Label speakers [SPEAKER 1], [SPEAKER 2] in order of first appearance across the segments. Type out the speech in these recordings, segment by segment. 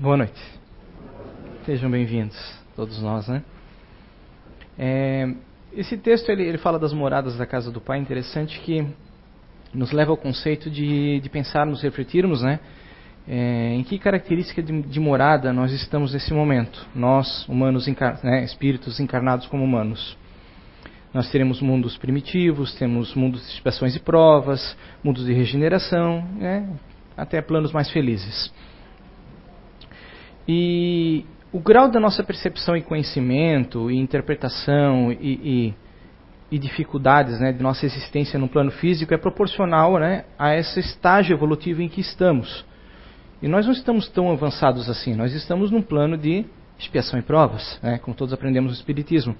[SPEAKER 1] Boa noite. Sejam bem-vindos, todos nós, né? É, esse texto ele, ele, fala das moradas da casa do Pai, interessante que nos leva ao conceito de, de pensarmos, refletirmos, né? É, em que característica de, de, morada nós estamos nesse momento, nós, humanos, encar né, espíritos encarnados como humanos. Nós teremos mundos primitivos, temos mundos de expiações e provas, mundos de regeneração, né, até planos mais felizes. E o grau da nossa percepção e conhecimento, e interpretação e, e, e dificuldades né, de nossa existência no plano físico é proporcional né, a esse estágio evolutivo em que estamos. E nós não estamos tão avançados assim, nós estamos num plano de expiação e provas, né, como todos aprendemos no Espiritismo.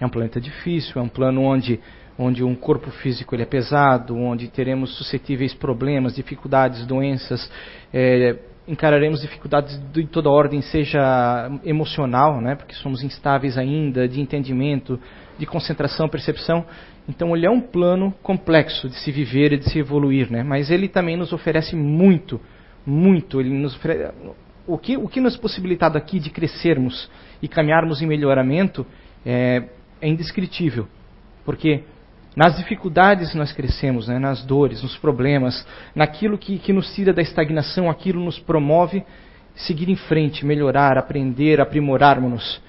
[SPEAKER 1] É um planeta difícil, é um plano onde, onde um corpo físico ele é pesado, onde teremos suscetíveis problemas, dificuldades, doenças, é, encararemos dificuldades de toda ordem, seja emocional, né, porque somos instáveis ainda, de entendimento, de concentração, percepção. Então ele é um plano complexo de se viver e de se evoluir, né? Mas ele também nos oferece muito, muito. Ele nos oferece, o que o que nos possibilitado aqui de crescermos e caminharmos em melhoramento é, é indescritível, porque nas dificuldades nós crescemos, né? nas dores, nos problemas, naquilo que, que nos tira da estagnação, aquilo nos promove seguir em frente, melhorar, aprender, aprimorarmos-nos.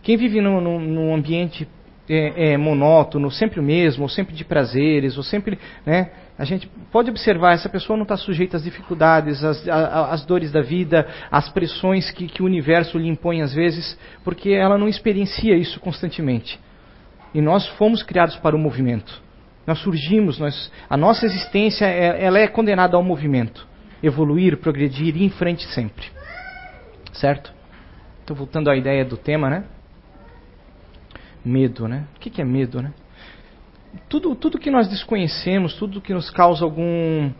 [SPEAKER 1] Quem vive num, num, num ambiente é, é, monótono, sempre o mesmo, ou sempre de prazeres, ou sempre. Né, a gente pode observar, essa pessoa não está sujeita às dificuldades, às, às, dores da vida, às pressões que, que o universo lhe impõe às vezes, porque ela não experiencia isso constantemente. E nós fomos criados para o movimento. Nós surgimos, nós, a nossa existência é, ela é condenada ao movimento. Evoluir, progredir, ir em frente sempre. Certo? Estou voltando à ideia do tema, né? Medo, né? O que é medo, né? Tudo, tudo que nós desconhecemos, tudo que nos causa algum,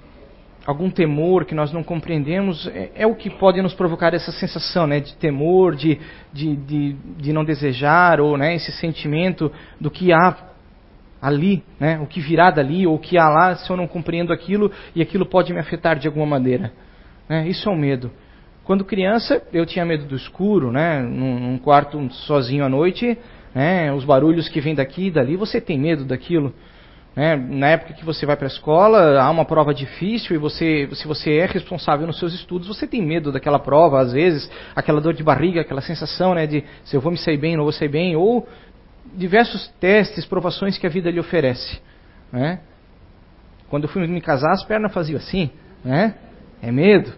[SPEAKER 1] algum temor que nós não compreendemos, é, é, o que pode nos provocar essa sensação né, de temor, de, de, de, de não desejar, ou né, esse sentimento do que há ali, né, o que virá dali, ou o que há lá, se eu não compreendo aquilo e aquilo pode me afetar de alguma maneira. Né, isso é o medo. Quando criança, eu tinha medo do escuro, né, num, num quarto sozinho à noite, né, os barulhos que vêm daqui e dali, você tem medo daquilo. Né? Na época que você vai para a escola, há uma prova difícil e você, se você é responsável nos seus estudos, você tem medo daquela prova, às vezes, aquela dor de barriga, aquela sensação né, de se eu vou me sair bem, não vou sair bem, ou diversos testes, provações que a vida lhe oferece. Né? Quando eu fui me casar, as pernas faziam assim, né? É medo.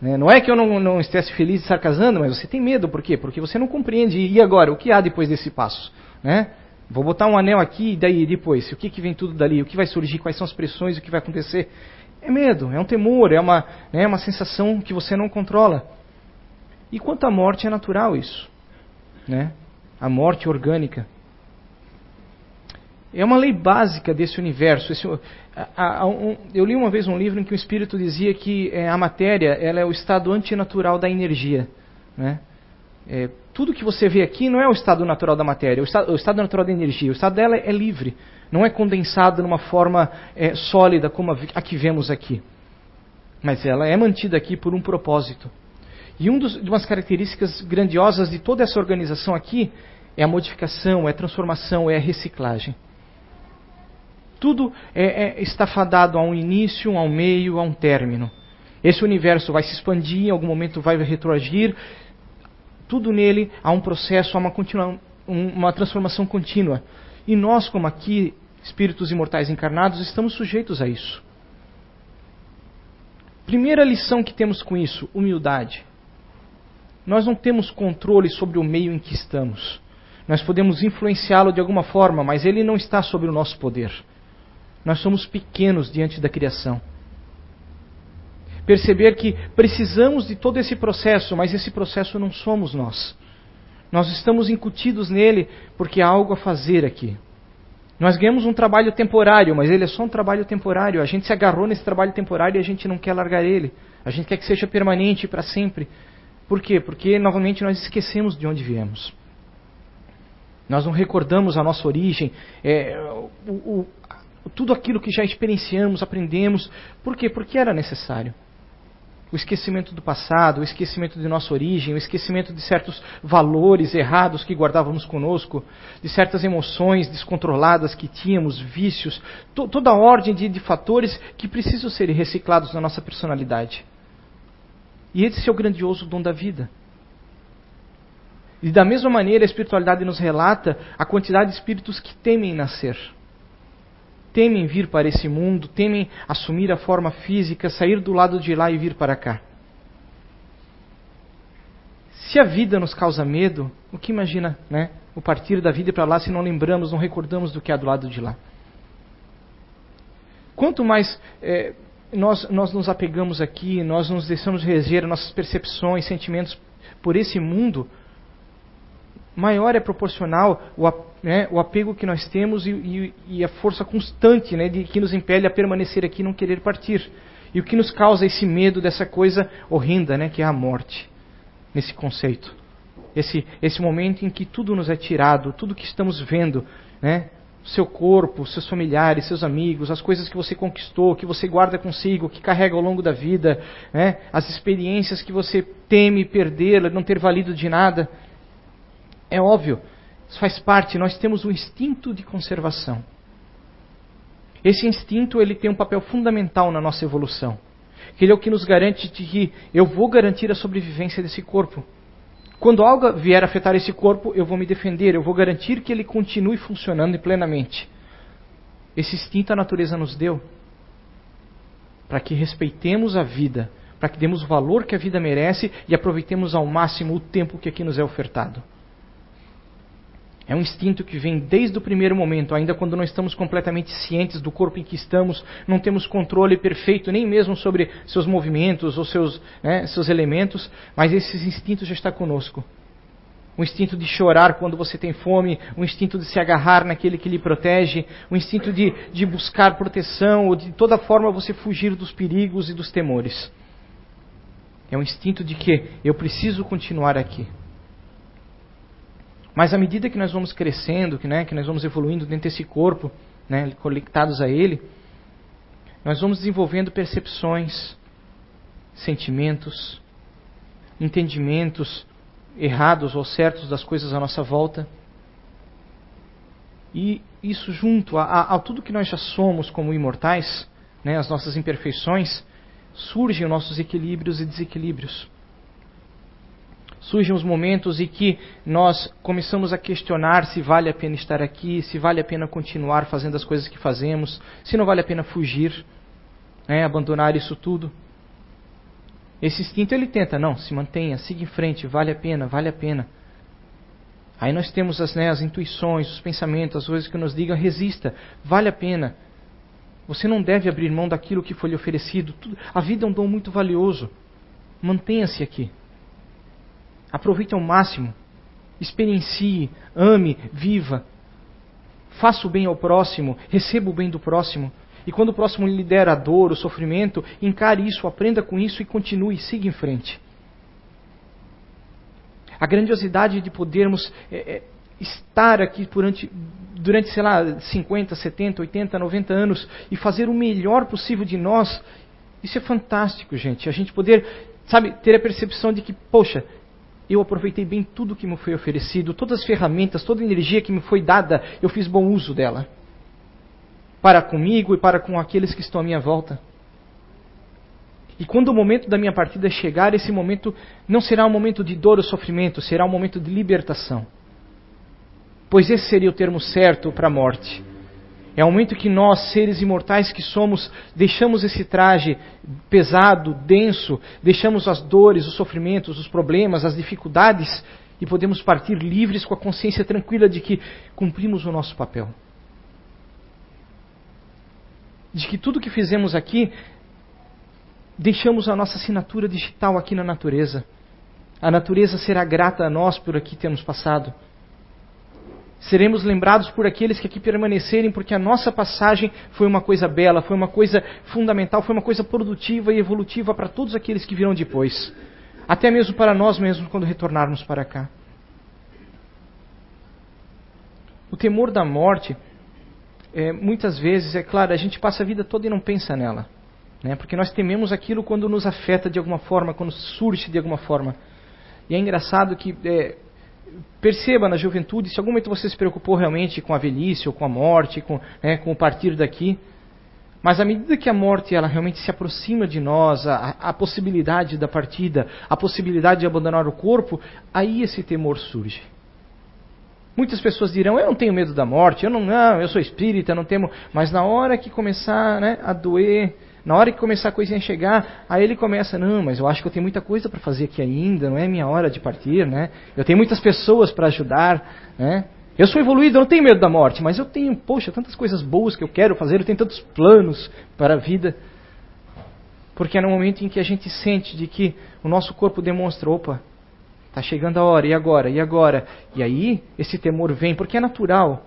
[SPEAKER 1] Né? Não é que eu não, não estivesse feliz de estar casando, mas você tem medo, por quê? Porque você não compreende. E agora, o que há depois desse passo? Né? Vou botar um anel aqui e daí depois, o que, que vem tudo dali, o que vai surgir, quais são as pressões, o que vai acontecer. É medo, é um temor, é uma, né, uma sensação que você não controla. E quanto à morte, é natural isso. Né? A morte orgânica. É uma lei básica desse universo. Esse, a, a, um, eu li uma vez um livro em que o espírito dizia que é, a matéria ela é o estado antinatural da energia. Né? É, tudo que você vê aqui não é o estado natural da matéria, o estado, o estado natural da energia. O estado dela é livre, não é condensado numa forma é, sólida como a, a, que vemos aqui. Mas ela é mantida aqui por um propósito. E uma das características grandiosas de toda essa organização aqui é a modificação, é a transformação, é a reciclagem. Tudo é, é, está fadado a um início, a um meio, a um término. Esse universo vai se expandir, em algum momento vai retroagir, tudo nele há um processo, há uma, continua, uma transformação contínua. E nós, como aqui, espíritos imortais encarnados, estamos sujeitos a isso. Primeira lição que temos com isso: humildade. Nós não temos controle sobre o meio em que estamos. Nós podemos influenciá-lo de alguma forma, mas ele não está sob o nosso poder. Nós somos pequenos diante da criação perceber que precisamos de todo esse processo, mas esse processo não somos nós. Nós estamos incutidos nele porque há algo a fazer aqui. Nós ganhamos um trabalho temporário, mas ele é só um trabalho temporário. A gente se agarrou nesse trabalho temporário e a gente não quer largar ele. A gente quer que seja permanente para sempre. Por quê? Porque novamente nós esquecemos de onde viemos. Nós não recordamos a nossa origem, é, o, o, tudo aquilo que já experienciamos, aprendemos. Por quê? Porque era necessário. O esquecimento do passado, o esquecimento de nossa origem, o esquecimento de certos valores errados que guardávamos conosco, de certas emoções descontroladas que tínhamos, vícios, to toda a ordem de, de fatores que precisam ser reciclados na nossa personalidade. E esse é o grandioso dom da vida. E da mesma maneira, a espiritualidade nos relata a quantidade de espíritos que temem nascer. Temem vir para esse mundo, temem assumir a forma física, sair do lado de lá e vir para cá. Se a vida nos causa medo, o que imagina, né? O partir da vida para lá se não lembramos, não recordamos do que há do lado de lá. Quanto mais é, nós, nós nos apegamos aqui, nós nos deixamos reger nossas percepções, sentimentos por esse mundo, maior é proporcional o, né, o apego que nós temos e, e, e a força constante né, de, que nos impele a permanecer aqui e não querer partir. E o que nos causa esse medo dessa coisa horrenda, né, que é a morte, nesse conceito. Esse, esse momento em que tudo nos é tirado, tudo que estamos vendo, né, seu corpo, seus familiares, seus amigos, as coisas que você conquistou, que você guarda consigo, que carrega ao longo da vida, né, as experiências que você teme perder, não ter valido de nada. É óbvio, isso faz parte, nós temos um instinto de conservação. Esse instinto ele tem um papel fundamental na nossa evolução. Ele é o que nos garante de que eu vou garantir a sobrevivência desse corpo. Quando algo vier afetar esse corpo, eu vou me defender, eu vou garantir que ele continue funcionando plenamente. Esse instinto a natureza nos deu para que respeitemos a vida, para que demos o valor que a vida merece e aproveitemos ao máximo o tempo que aqui nos é ofertado. É um instinto que vem desde o primeiro momento, ainda quando não estamos completamente cientes do corpo em que estamos, não temos controle perfeito nem mesmo sobre seus movimentos ou seus, né, seus elementos, mas esse instinto já está conosco. O instinto de chorar quando você tem fome, o instinto de se agarrar naquele que lhe protege, o instinto de, de buscar proteção ou de toda forma você fugir dos perigos e dos temores. É um instinto de que eu preciso continuar aqui. Mas à medida que nós vamos crescendo, que, né, que nós vamos evoluindo dentro desse corpo, né, conectados a ele, nós vamos desenvolvendo percepções, sentimentos, entendimentos errados ou certos das coisas à nossa volta. E isso junto a, a, a tudo que nós já somos como imortais, né, as nossas imperfeições, surgem os nossos equilíbrios e desequilíbrios surgem os momentos em que nós começamos a questionar se vale a pena estar aqui, se vale a pena continuar fazendo as coisas que fazemos, se não vale a pena fugir, né, abandonar isso tudo. Esse instinto ele tenta, não, se mantenha, siga em frente, vale a pena, vale a pena. Aí nós temos as, né, as intuições, os pensamentos, as coisas que nos digam, resista, vale a pena. Você não deve abrir mão daquilo que foi lhe oferecido. A vida é um dom muito valioso. Mantenha-se aqui. Aproveite ao máximo. Experiencie, ame, viva. Faça o bem ao próximo, receba o bem do próximo. E quando o próximo lhe der a dor, o sofrimento, encare isso, aprenda com isso e continue, siga em frente. A grandiosidade de podermos é, é, estar aqui durante, durante, sei lá, 50, 70, 80, 90 anos e fazer o melhor possível de nós, isso é fantástico, gente. A gente poder, sabe, ter a percepção de que, poxa, eu aproveitei bem tudo que me foi oferecido, todas as ferramentas, toda a energia que me foi dada, eu fiz bom uso dela. Para comigo e para com aqueles que estão à minha volta. E quando o momento da minha partida chegar, esse momento não será um momento de dor ou sofrimento, será um momento de libertação. Pois esse seria o termo certo para a morte. É o momento que nós, seres imortais que somos, deixamos esse traje pesado, denso, deixamos as dores, os sofrimentos, os problemas, as dificuldades e podemos partir livres com a consciência tranquila de que cumprimos o nosso papel. De que tudo que fizemos aqui, deixamos a nossa assinatura digital aqui na natureza. A natureza será grata a nós por aqui termos passado. Seremos lembrados por aqueles que aqui permanecerem, porque a nossa passagem foi uma coisa bela, foi uma coisa fundamental, foi uma coisa produtiva e evolutiva para todos aqueles que virão depois. Até mesmo para nós mesmos quando retornarmos para cá. O temor da morte, é, muitas vezes, é claro, a gente passa a vida toda e não pensa nela. Né? Porque nós tememos aquilo quando nos afeta de alguma forma, quando surge de alguma forma. E é engraçado que é, perceba na juventude, se algum momento você se preocupou realmente com a velhice ou com a morte, com, né, com o partir daqui, mas à medida que a morte ela realmente se aproxima de nós, a, a, possibilidade da partida, a possibilidade de abandonar o corpo, aí esse temor surge. Muitas pessoas dirão: Eu não tenho medo da morte, eu não, não eu sou espírita, não temo. Mas na hora que começar né, a doer, na hora que começar a coisinha a chegar, aí ele começa: Não, mas eu acho que eu tenho muita coisa para fazer aqui ainda, não é minha hora de partir, né? Eu tenho muitas pessoas para ajudar, né? Eu sou evoluído, eu não tenho medo da morte, mas eu tenho, poxa, tantas coisas boas que eu quero fazer, eu tenho tantos planos para a vida. Porque é no momento em que a gente sente de que o nosso corpo demonstra, opa, Está chegando a hora, e agora? E agora? E aí esse temor vem, porque é natural.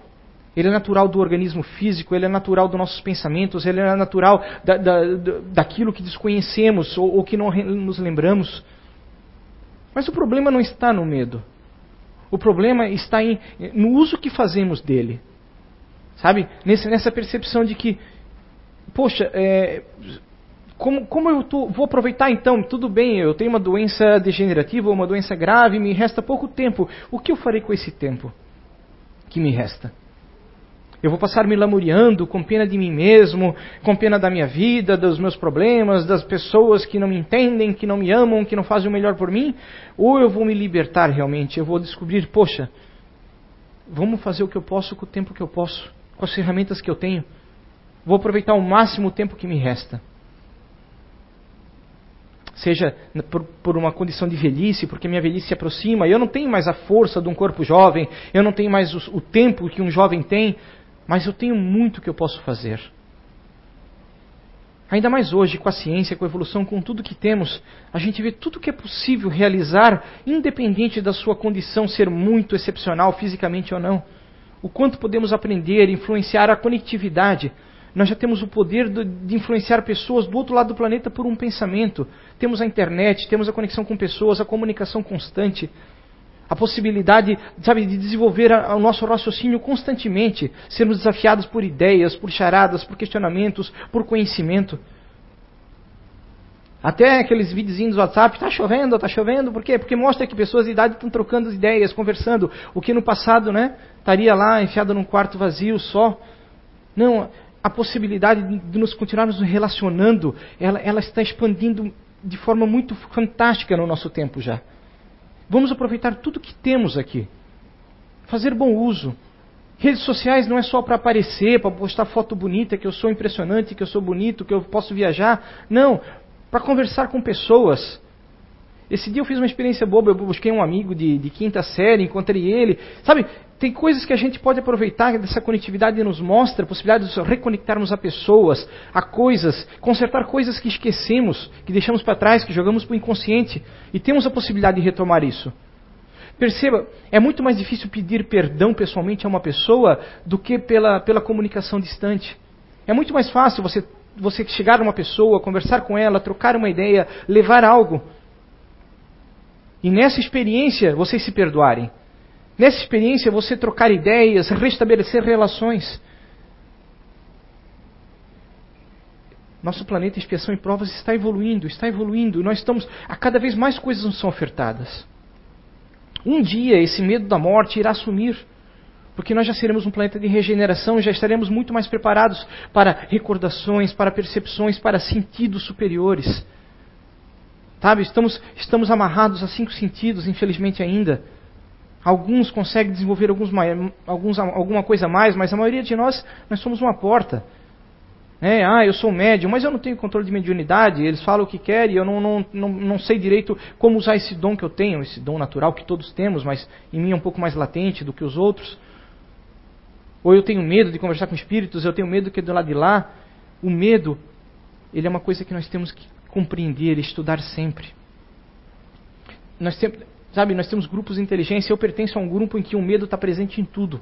[SPEAKER 1] Ele é natural do organismo físico, ele é natural dos nossos pensamentos, ele é natural da, da, daquilo que desconhecemos ou, ou que não nos lembramos. Mas o problema não está no medo. O problema está em, no uso que fazemos dele. Sabe? Nesse, nessa percepção de que, poxa, é, como, como eu tô, vou aproveitar então? Tudo bem, eu tenho uma doença degenerativa ou uma doença grave, me resta pouco tempo. O que eu farei com esse tempo que me resta? Eu vou passar me lamuriando com pena de mim mesmo, com pena da minha vida, dos meus problemas, das pessoas que não me entendem, que não me amam, que não fazem o melhor por mim? Ou eu vou me libertar realmente? Eu vou descobrir, poxa, vamos fazer o que eu posso com o tempo que eu posso, com as ferramentas que eu tenho. Vou aproveitar ao máximo o tempo que me resta seja por, por, uma condição de velhice, porque minha velhice se aproxima, eu não tenho mais a força de um corpo jovem, eu não tenho mais o, o tempo que um jovem tem, mas eu tenho muito que eu posso fazer. Ainda mais hoje, com a ciência, com a evolução, com tudo que temos, a gente vê tudo que é possível realizar, independente da sua condição ser muito excepcional fisicamente ou não. O quanto podemos aprender, influenciar a conectividade, nós já temos o poder de influenciar pessoas do outro lado do planeta por um pensamento. Temos a internet, temos a conexão com pessoas, a comunicação constante, a possibilidade, sabe, de desenvolver o nosso raciocínio constantemente, sermos desafiados por ideias, por charadas, por questionamentos, por conhecimento. Até aqueles videozinhos do WhatsApp, está chovendo, está chovendo, por quê? Porque mostra que pessoas de idade estão trocando ideias, conversando, o que no passado, né, estaria lá enfiado num quarto vazio só. Não, a possibilidade de nos continuarmos relacionando, ela, ela está expandindo de forma muito fantástica no nosso tempo já. Vamos aproveitar tudo que temos aqui. Fazer bom uso. Redes sociais não é só para aparecer, para postar foto bonita, que eu sou impressionante, que eu sou bonito, que eu posso viajar. Não, para conversar com pessoas. Esse dia eu fiz uma experiência boba, eu busquei um amigo de, de quinta série, encontrei ele. Sabe, tem coisas que a gente pode aproveitar dessa conectividade nos mostra, a possibilidade de reconectarmos a pessoas, a coisas, consertar coisas que esquecemos, que deixamos para trás, que jogamos para o inconsciente, e temos a possibilidade de retomar isso. Perceba, é muito mais difícil pedir perdão pessoalmente a uma pessoa do que pela, pela comunicação distante. É muito mais fácil você, você chegar a uma pessoa, conversar com ela, trocar uma ideia, levar algo. E nessa experiência vocês se perdoarem. Nessa experiência, você trocar ideias, restabelecer relações. Nosso planeta Expiação e Provas está evoluindo, está evoluindo. Nós estamos. A cada vez mais coisas nos são ofertadas. Um dia esse medo da morte irá sumir. Porque nós já seremos um planeta de regeneração, já estaremos muito mais preparados para recordações, para percepções, para sentidos superiores. Sabe, estamos, estamos amarrados a cinco sentidos, infelizmente ainda. Alguns conseguem desenvolver alguns, alguns, alguma coisa a mais, mas a maioria de nós, nós somos uma porta. É, ah, eu sou médium, mas eu não tenho controle de mediunidade. Eles falam o que querem eu não, não, não, não sei direito como usar esse dom que eu tenho, esse dom natural que todos temos, mas em mim é um pouco mais latente do que os outros. Ou eu tenho medo de conversar com espíritos, eu tenho medo que do lado de lá. O medo, ele é uma coisa que nós temos que compreender, estudar sempre. Nós temos, Sabe, nós temos grupos de inteligência. Eu pertenço a um grupo em que o medo está presente em tudo.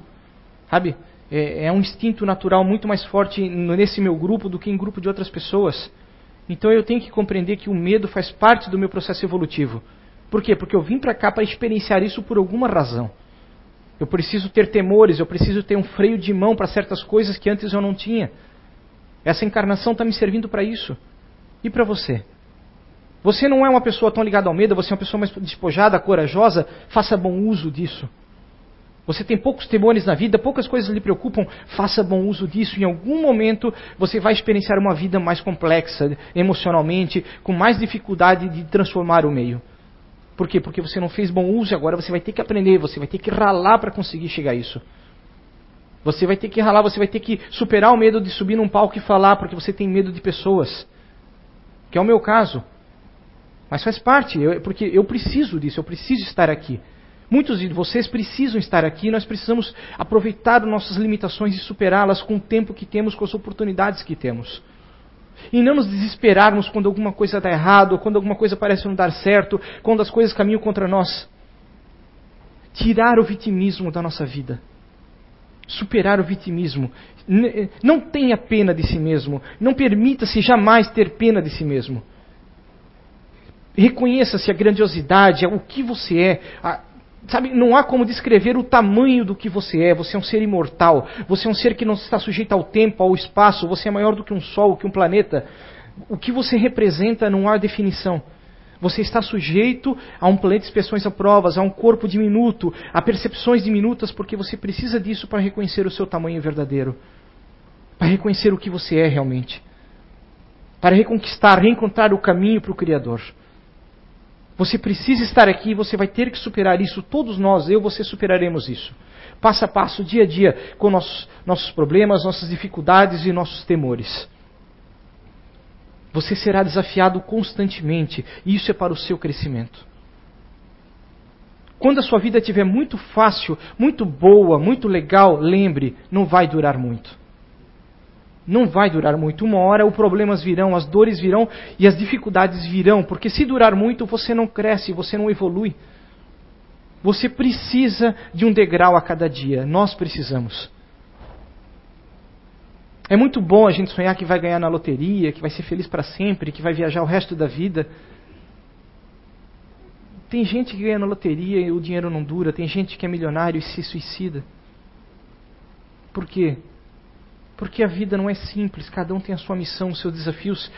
[SPEAKER 1] Sabe? É, é, um instinto natural muito mais forte nesse meu grupo do que em grupo de outras pessoas. Então eu tenho que compreender que o medo faz parte do meu processo evolutivo. Por quê? Porque eu vim para cá para experienciar isso por alguma razão. Eu preciso ter temores, eu preciso ter um freio de mão para certas coisas que antes eu não tinha. Essa encarnação está me servindo para isso. E para você? Você não é uma pessoa tão ligada ao medo, você é uma pessoa mais despojada, corajosa, faça bom uso disso. Você tem poucos temores na vida, poucas coisas lhe preocupam, faça bom uso disso. Em algum momento você vai experienciar uma vida mais complexa, emocionalmente, com mais dificuldade de transformar o meio. Por quê? Porque você não fez bom uso e agora você vai ter que aprender, você vai ter que ralar para conseguir chegar a isso. Você vai ter que ralar, você vai ter que superar o medo de subir num palco e falar, porque você tem medo de pessoas. Que é o meu caso. Mas faz parte, eu, porque eu preciso disso, eu preciso estar aqui. Muitos de vocês precisam estar aqui, nós precisamos aproveitar nossas limitações e superá-las com o tempo que temos, com as oportunidades que temos. E não nos desesperarmos quando alguma coisa está errado, quando alguma coisa parece não dar certo, quando as coisas caminham contra nós. Tirar o vitimismo da nossa vida. Superar o vitimismo. Não tenha pena de si mesmo. Não permita-se jamais ter pena de si mesmo. Reconheça-se a grandiosidade, o que você é, a, Sabe, não há como descrever o tamanho do que você é. Você é um ser imortal. Você é um ser que não está sujeito ao tempo, ao espaço. Você é maior do que um sol, que um planeta. O que você representa não há definição. Você está sujeito a um planeta de expressões a provas, a um corpo diminuto, a percepções diminutas, porque você precisa disso para reconhecer o seu tamanho verdadeiro. Para reconhecer o que você é realmente. Para reconquistar, reencontrar o caminho para o Criador. Você precisa estar aqui, você vai ter que superar isso. Todos nós, eu, você superaremos isso. Passo a passo, dia a dia, com nossos, nossos problemas, nossas dificuldades e nossos temores. Você será desafiado constantemente, e isso é para o seu crescimento. Quando a sua vida estiver muito fácil, muito boa, muito legal, lembre, não vai durar muito não vai durar muito. Uma hora os problemas virão, as dores virão e as dificuldades virão, porque se durar muito você não cresce, você não evolui. Você precisa de um degrau a cada dia. Nós precisamos. É muito bom a gente sonhar que vai ganhar na loteria, que vai ser feliz para sempre, que vai viajar o resto da vida. Tem gente que ganha na loteria e o dinheiro não dura, tem gente que é milionário e se suicida. Por quê? Porque a vida não é simples, cada um tem a sua missão, os seus desafios,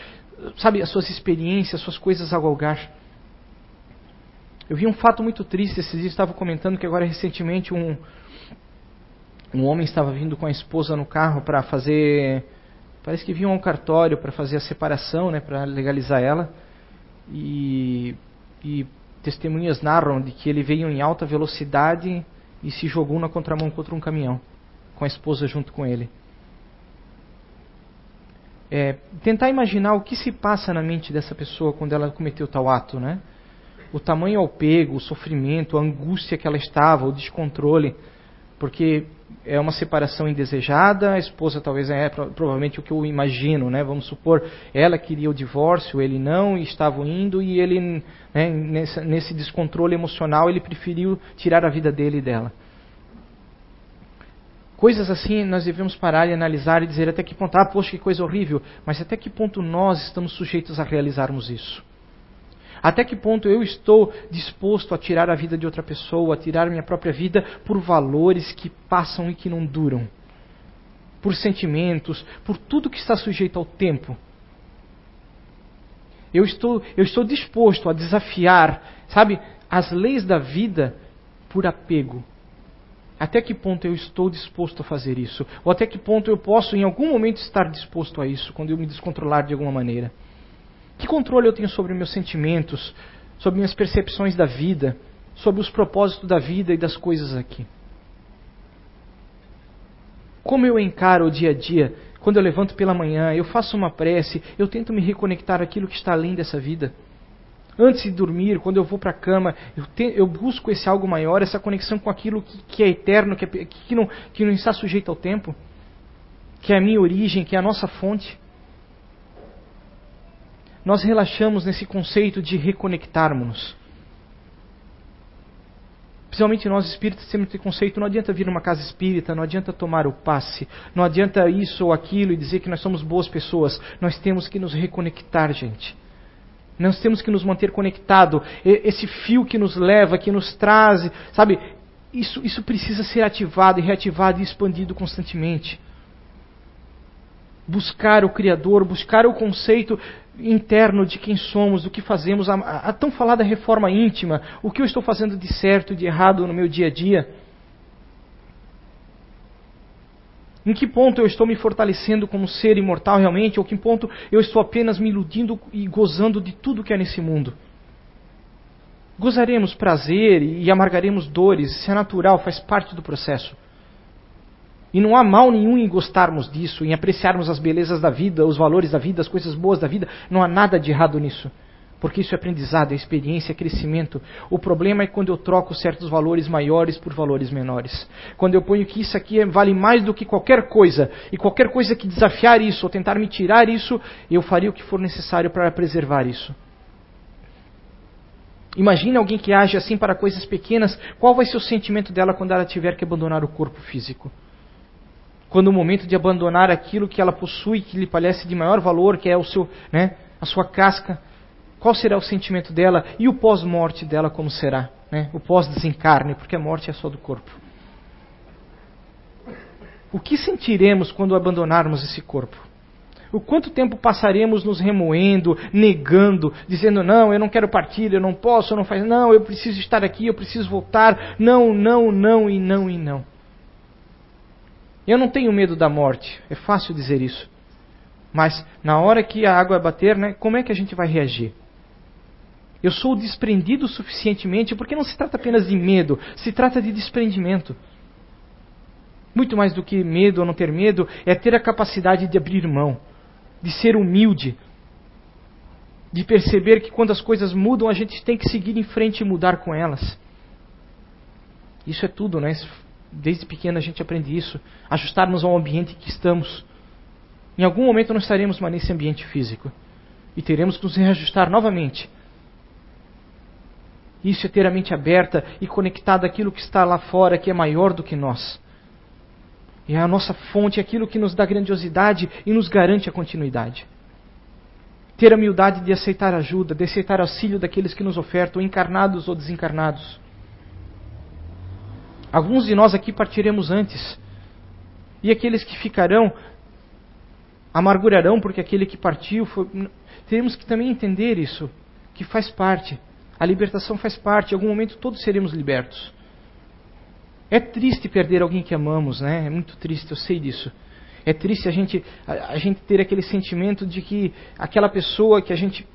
[SPEAKER 1] sabe, as suas experiências, as suas coisas a galgar. Eu vi um fato muito triste, esses dias estava comentando que agora recentemente um, um homem estava vindo com a esposa no carro para fazer, parece que vinha um cartório para fazer a separação, né, para legalizar ela, e, e testemunhas narram de que ele veio em alta velocidade e se jogou na contramão contra um caminhão, com a esposa junto com ele é, tentar imaginar o que se passa na mente dessa pessoa quando ela cometeu tal ato, né? O tamanho ao pego, o sofrimento, a angústia que ela estava, o descontrole, porque é uma separação indesejada, a esposa talvez é provavelmente o que eu imagino, né? Vamos supor, ela queria o divórcio, ele não, e estavam indo, e ele, né, nesse, nesse descontrole emocional, ele preferiu tirar a vida dele e dela. Coisas assim nós devemos parar e analisar e dizer até que ponto, ah, poxa, que coisa horrível, mas até que ponto nós estamos sujeitos a realizarmos isso? Até que ponto eu estou disposto a tirar a vida de outra pessoa, a tirar minha própria vida por valores que passam e que não duram? Por sentimentos, por tudo que está sujeito ao tempo? Eu estou, eu estou disposto a desafiar, sabe, as leis da vida por apego, até que ponto eu estou disposto a fazer isso? Ou até que ponto eu posso, em algum momento, estar disposto a isso, quando eu me descontrolar de alguma maneira? Que controle eu tenho sobre meus sentimentos, sobre minhas percepções da vida, sobre os propósitos da vida e das coisas aqui? Como eu encaro o dia a dia? Quando eu levanto pela manhã, eu faço uma prece, eu tento me reconectar àquilo que está além dessa vida. Antes de dormir, quando eu vou para a cama, eu, te, eu, busco esse algo maior, essa conexão com aquilo que, que é eterno, que, é, que, não, que não está sujeito ao tempo, que é a minha origem, que é a nossa fonte. Nós relaxamos nesse conceito de reconectarmos-nos. Principalmente nós espíritas temos esse conceito, não adianta vir numa casa espírita, não adianta tomar o passe, não adianta isso ou aquilo e dizer que nós somos boas pessoas. Nós temos que nos reconectar, gente. Nós temos que nos manter conectado. Esse fio que nos leva, que nos traz, sabe? Isso, isso precisa ser ativado e reativado e expandido constantemente. Buscar o Criador, buscar o conceito interno de quem somos, do que fazemos, a, a, tão falada reforma íntima, o que eu estou fazendo de certo e de errado no meu dia a dia. Em que ponto eu estou me fortalecendo como ser imortal realmente, ou que ponto eu estou apenas me iludindo e gozando de tudo que é nesse mundo? Gozaremos prazer e amargaremos dores, isso é natural, faz parte do processo. E não há mal nenhum em gostarmos disso, em apreciarmos as belezas da vida, os valores da vida, as coisas boas da vida. Não há nada de errado nisso. Porque isso é aprendizado, é experiência, é crescimento. O problema é quando eu troco certos valores maiores por valores menores. Quando eu ponho que isso aqui vale mais do que qualquer coisa, e qualquer coisa que desafiar isso ou tentar me tirar isso, eu faria o que for necessário para preservar isso. Imagine alguém que age assim para coisas pequenas, qual vai ser o sentimento dela quando ela tiver que abandonar o corpo físico? Quando o momento de abandonar aquilo que ela possui, que lhe parece de maior valor, que é o seu, né, a sua casca, qual será o sentimento dela e o pós-morte dela como será, né? O pós-desencarne, porque a morte é só do corpo. O que sentiremos quando abandonarmos esse corpo? O quanto tempo passaremos nos remoendo, negando, dizendo não, eu não quero partir, eu não posso, eu não faço, não, eu preciso estar aqui, eu preciso voltar, não, não, não e não e não. Eu não tenho medo da morte, é fácil dizer isso. Mas na hora que a água bater, né, como é que a gente vai reagir? Eu sou desprendido suficientemente, porque não se trata apenas de medo, se trata de desprendimento. Muito mais do que medo ou não ter medo, é ter a capacidade de abrir mão, de ser humilde, de perceber que quando as coisas mudam, a gente tem que seguir em frente e mudar com elas. Isso é tudo, né? Desde pequeno a gente aprende isso. Ajustarmos ao ambiente que estamos. Em algum momento não estaremos mais nesse ambiente físico. E teremos que nos reajustar novamente. Isso é ter a mente aberta e conectada àquilo que está lá fora, que é maior do que nós. É a nossa fonte, aquilo que nos dá grandiosidade e nos garante a continuidade. Ter a humildade de aceitar ajuda, de aceitar auxílio daqueles que nos ofertam, encarnados ou desencarnados. Alguns de nós aqui partiremos antes. E aqueles que ficarão amargurarão porque aquele que partiu foi. Teremos que também entender isso, que faz parte. A libertação faz parte. Em algum momento todos seremos libertos. É triste perder alguém que amamos, né? É muito triste, eu sei disso. É triste a gente, a, a gente ter aquele sentimento de que aquela pessoa que a gente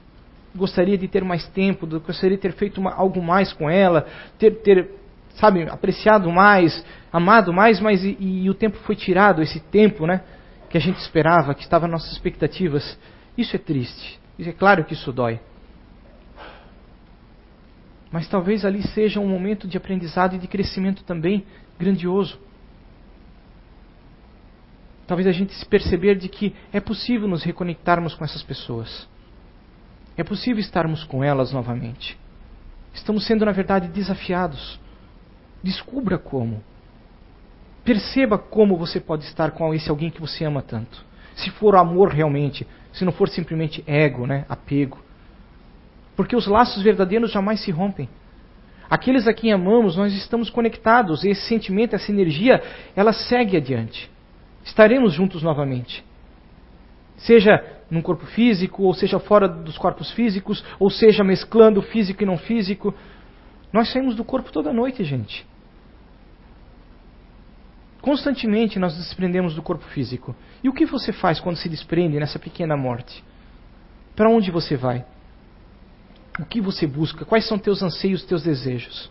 [SPEAKER 1] gostaria de ter mais tempo, gostaria de ter feito uma, algo mais com ela, ter, ter sabe, apreciado mais, amado mais, mas e, e, o tempo foi tirado, esse tempo, né, que a gente esperava, que estava nas nossas expectativas. Isso é triste. Isso é claro que isso dói. Mas talvez ali seja um momento de aprendizado e de crescimento também grandioso. Talvez a gente se perceber de que é possível nos reconectarmos com essas pessoas. É possível estarmos com elas novamente. Estamos sendo, na verdade, desafiados Descubra como. Perceba como você pode estar com esse alguém que você ama tanto. Se for amor realmente, se não for simplesmente ego, né, apego. Porque os laços verdadeiros jamais se rompem. Aqueles a quem amamos, nós estamos conectados, e esse sentimento, essa energia, ela segue adiante. Estaremos juntos novamente. Seja num corpo físico, ou seja fora dos corpos físicos, ou seja mesclando físico e não físico. Nós saímos do corpo toda noite, gente. Constantemente nós desprendemos do corpo físico. E o que você faz quando se desprende nessa pequena morte? Para onde você vai? O que você busca? Quais são teus anseios, teus desejos?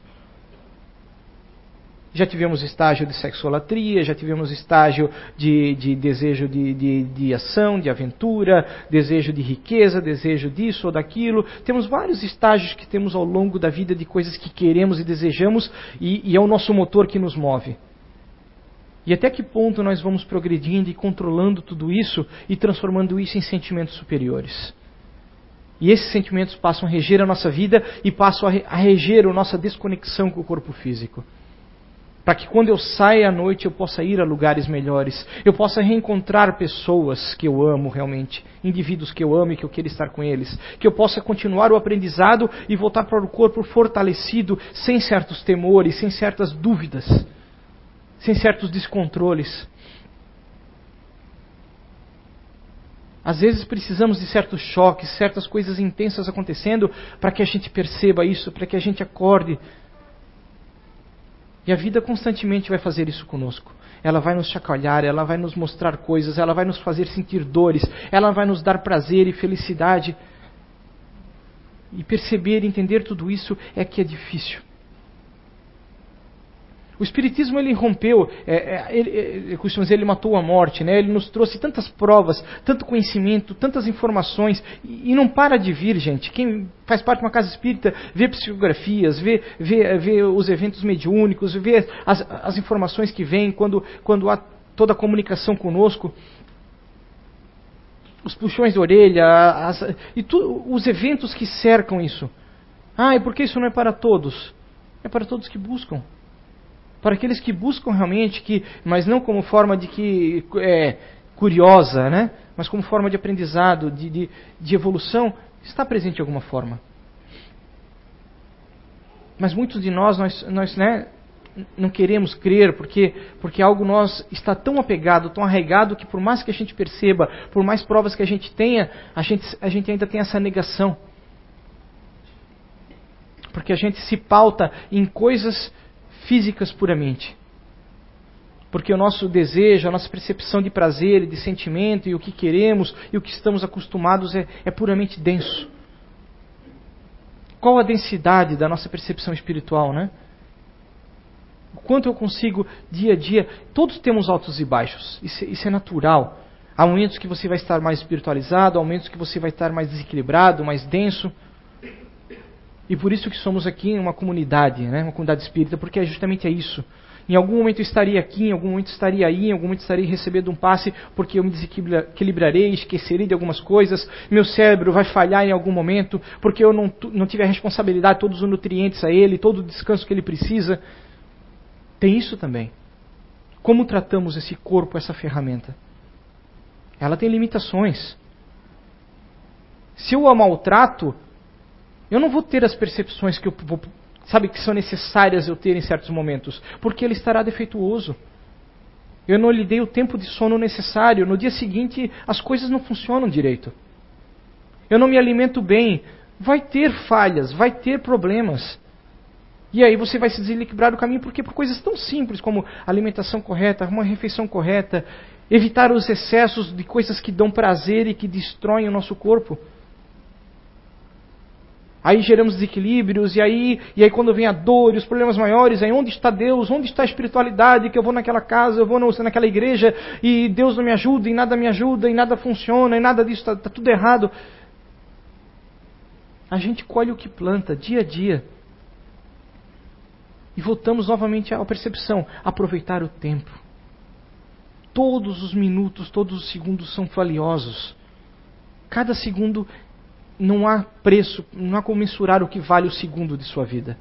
[SPEAKER 1] Já tivemos estágio de sexolatria, já tivemos estágio de, de desejo de, de, de, ação, de aventura, desejo de riqueza, desejo disso ou daquilo. Temos vários estágios que temos ao longo da vida de coisas que queremos e desejamos, e, e é o nosso motor que nos move. E até que ponto nós vamos progredindo e controlando tudo isso e transformando isso em sentimentos superiores? E esses sentimentos passam a reger a nossa vida e passam a reger a nossa desconexão com o corpo físico. Para que quando eu saia à noite eu possa ir a lugares melhores, eu possa reencontrar pessoas que eu amo realmente, indivíduos que eu amo e que eu quero estar com eles, que eu possa continuar o aprendizado e voltar para o corpo fortalecido, sem certos temores, sem certas dúvidas sem certos descontroles. Às vezes precisamos de certos choques, certas coisas intensas acontecendo para que a gente perceba isso, para que a gente acorde. E a vida constantemente vai fazer isso conosco. Ela vai nos chacoalhar, ela vai nos mostrar coisas, ela vai nos fazer sentir dores, ela vai nos dar prazer e felicidade. E perceber, entender tudo isso é que é difícil. O Espiritismo ele rompeu, é, é, ele, ele, dizer, ele matou a morte, né? ele nos trouxe tantas provas, tanto conhecimento, tantas informações, e, e, não para de vir, gente. Quem faz parte de uma casa espírita vê psicografias, vê, vê, vê os eventos mediúnicos, vê as, as informações que vêm quando, quando há toda a comunicação conosco os puxões de orelha, as, e tu, os eventos que cercam isso. Ah, e por que isso não é para todos? É para todos que buscam para aqueles que buscam realmente, que, mas não como forma de que é, curiosa, né? mas como forma de aprendizado, de, de, de evolução, está presente de alguma forma. Mas muitos de nós, nós, nós né, não queremos crer porque, porque algo nós está tão apegado, tão arraigado, que por mais que a gente perceba, por mais provas que a gente tenha, a gente, a gente ainda tem essa negação. Porque a gente se pauta em coisas físicas puramente. Porque o nosso desejo, a nossa percepção de prazer e de sentimento e o que queremos e o que estamos acostumados é, é puramente denso. Qual a densidade da nossa percepção espiritual, né? O quanto eu consigo dia a dia. Todos temos altos e baixos, isso, isso é natural. Há momentos que você vai estar mais espiritualizado, há momentos que você vai estar mais desequilibrado, mais denso. E por isso que somos aqui uma comunidade, né? uma comunidade espírita, porque é justamente isso. Em algum momento eu estaria aqui, em algum momento estaria aí, em algum momento estaria recebendo um passe, porque eu me desequilibrarei, esquecerei de algumas coisas, meu cérebro vai falhar em algum momento, porque eu não, não tive a responsabilidade, todos os nutrientes a ele, todo o descanso que ele precisa. Tem isso também. Como tratamos esse corpo, essa ferramenta? Ela tem limitações. Se eu a maltrato, eu não vou ter as percepções que eu vou, sabe que são necessárias eu ter em certos momentos, porque ele estará defeituoso. Eu não lhe dei o tempo de sono necessário. No dia seguinte as coisas não funcionam direito. Eu não me alimento bem. Vai ter falhas, vai ter problemas. E aí você vai se desequilibrar do caminho porque por coisas tão simples como alimentação correta, uma refeição correta, evitar os excessos de coisas que dão prazer e que destroem o nosso corpo. Aí geramos desequilíbrios, e aí, e aí quando vem a dor e os problemas maiores, aí onde está Deus? Onde está a espiritualidade? Que eu vou naquela casa, eu vou naquela igreja, e Deus não me ajuda, e nada me ajuda, e nada funciona, e nada disso, está tá tudo errado. A gente colhe o que planta, dia a dia. E voltamos novamente à percepção, aproveitar o tempo. Todos os minutos, todos os segundos são valiosos. Cada segundo não há preço, não há como mensurar o que vale o segundo de sua vida.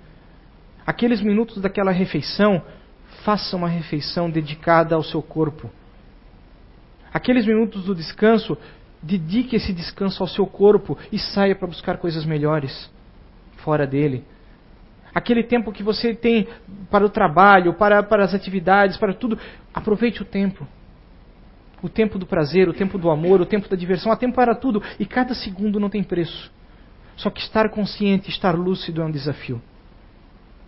[SPEAKER 1] Aqueles minutos daquela refeição, faça uma refeição dedicada ao seu corpo. Aqueles minutos do descanso, dedique esse descanso ao seu corpo e saia para buscar coisas melhores fora dele. Aquele tempo que você tem para o trabalho, para, para as atividades, para tudo, aproveite o tempo o tempo do prazer, o tempo do amor, o tempo da diversão, há tempo para tudo e cada segundo não tem preço. Só que estar consciente, estar lúcido é um desafio.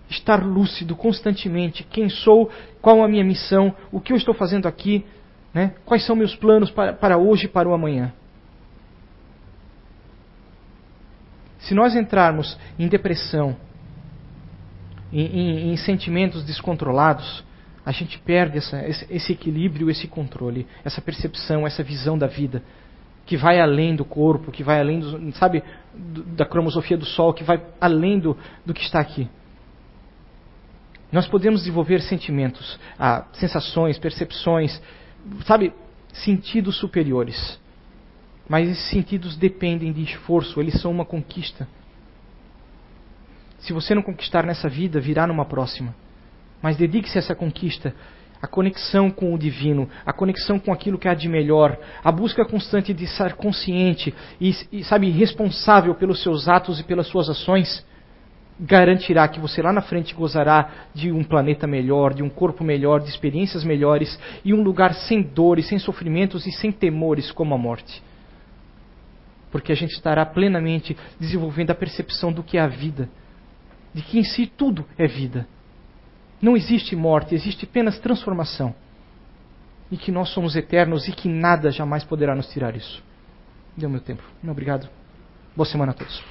[SPEAKER 1] Estar lúcido constantemente, quem sou, qual a minha missão, o que eu estou fazendo aqui, né? quais são meus planos para, para hoje e para o amanhã. Se nós entrarmos em depressão, em, em, em sentimentos descontrolados, a gente perde essa, esse, equilíbrio, esse controle, essa percepção, essa visão da vida que vai além do corpo, que vai além, do, sabe, da cromosofia do Sol, que vai além do, do que está aqui. Nós podemos desenvolver sentimentos, ah, sensações, percepções, sabe, sentidos superiores. Mas esses sentidos dependem de esforço, eles são uma conquista. Se você não conquistar nessa vida, virá numa próxima. Mas dedique-se a essa conquista, a conexão com o divino, a conexão com aquilo que há de melhor, a busca constante de estar consciente e, e sabe, responsável pelos seus atos e pelas suas ações, garantirá que você lá na frente gozará de um planeta melhor, de um corpo melhor, de experiências melhores e um lugar sem dores, sem sofrimentos e sem temores como a morte. porque a gente estará plenamente desenvolvendo a percepção do que é a vida, de que em si tudo é vida. Não existe morte, existe apenas transformação. E que nós somos eternos e que nada jamais poderá nos tirar isso. Deu meu tempo. Muito obrigado. Boa semana a todos.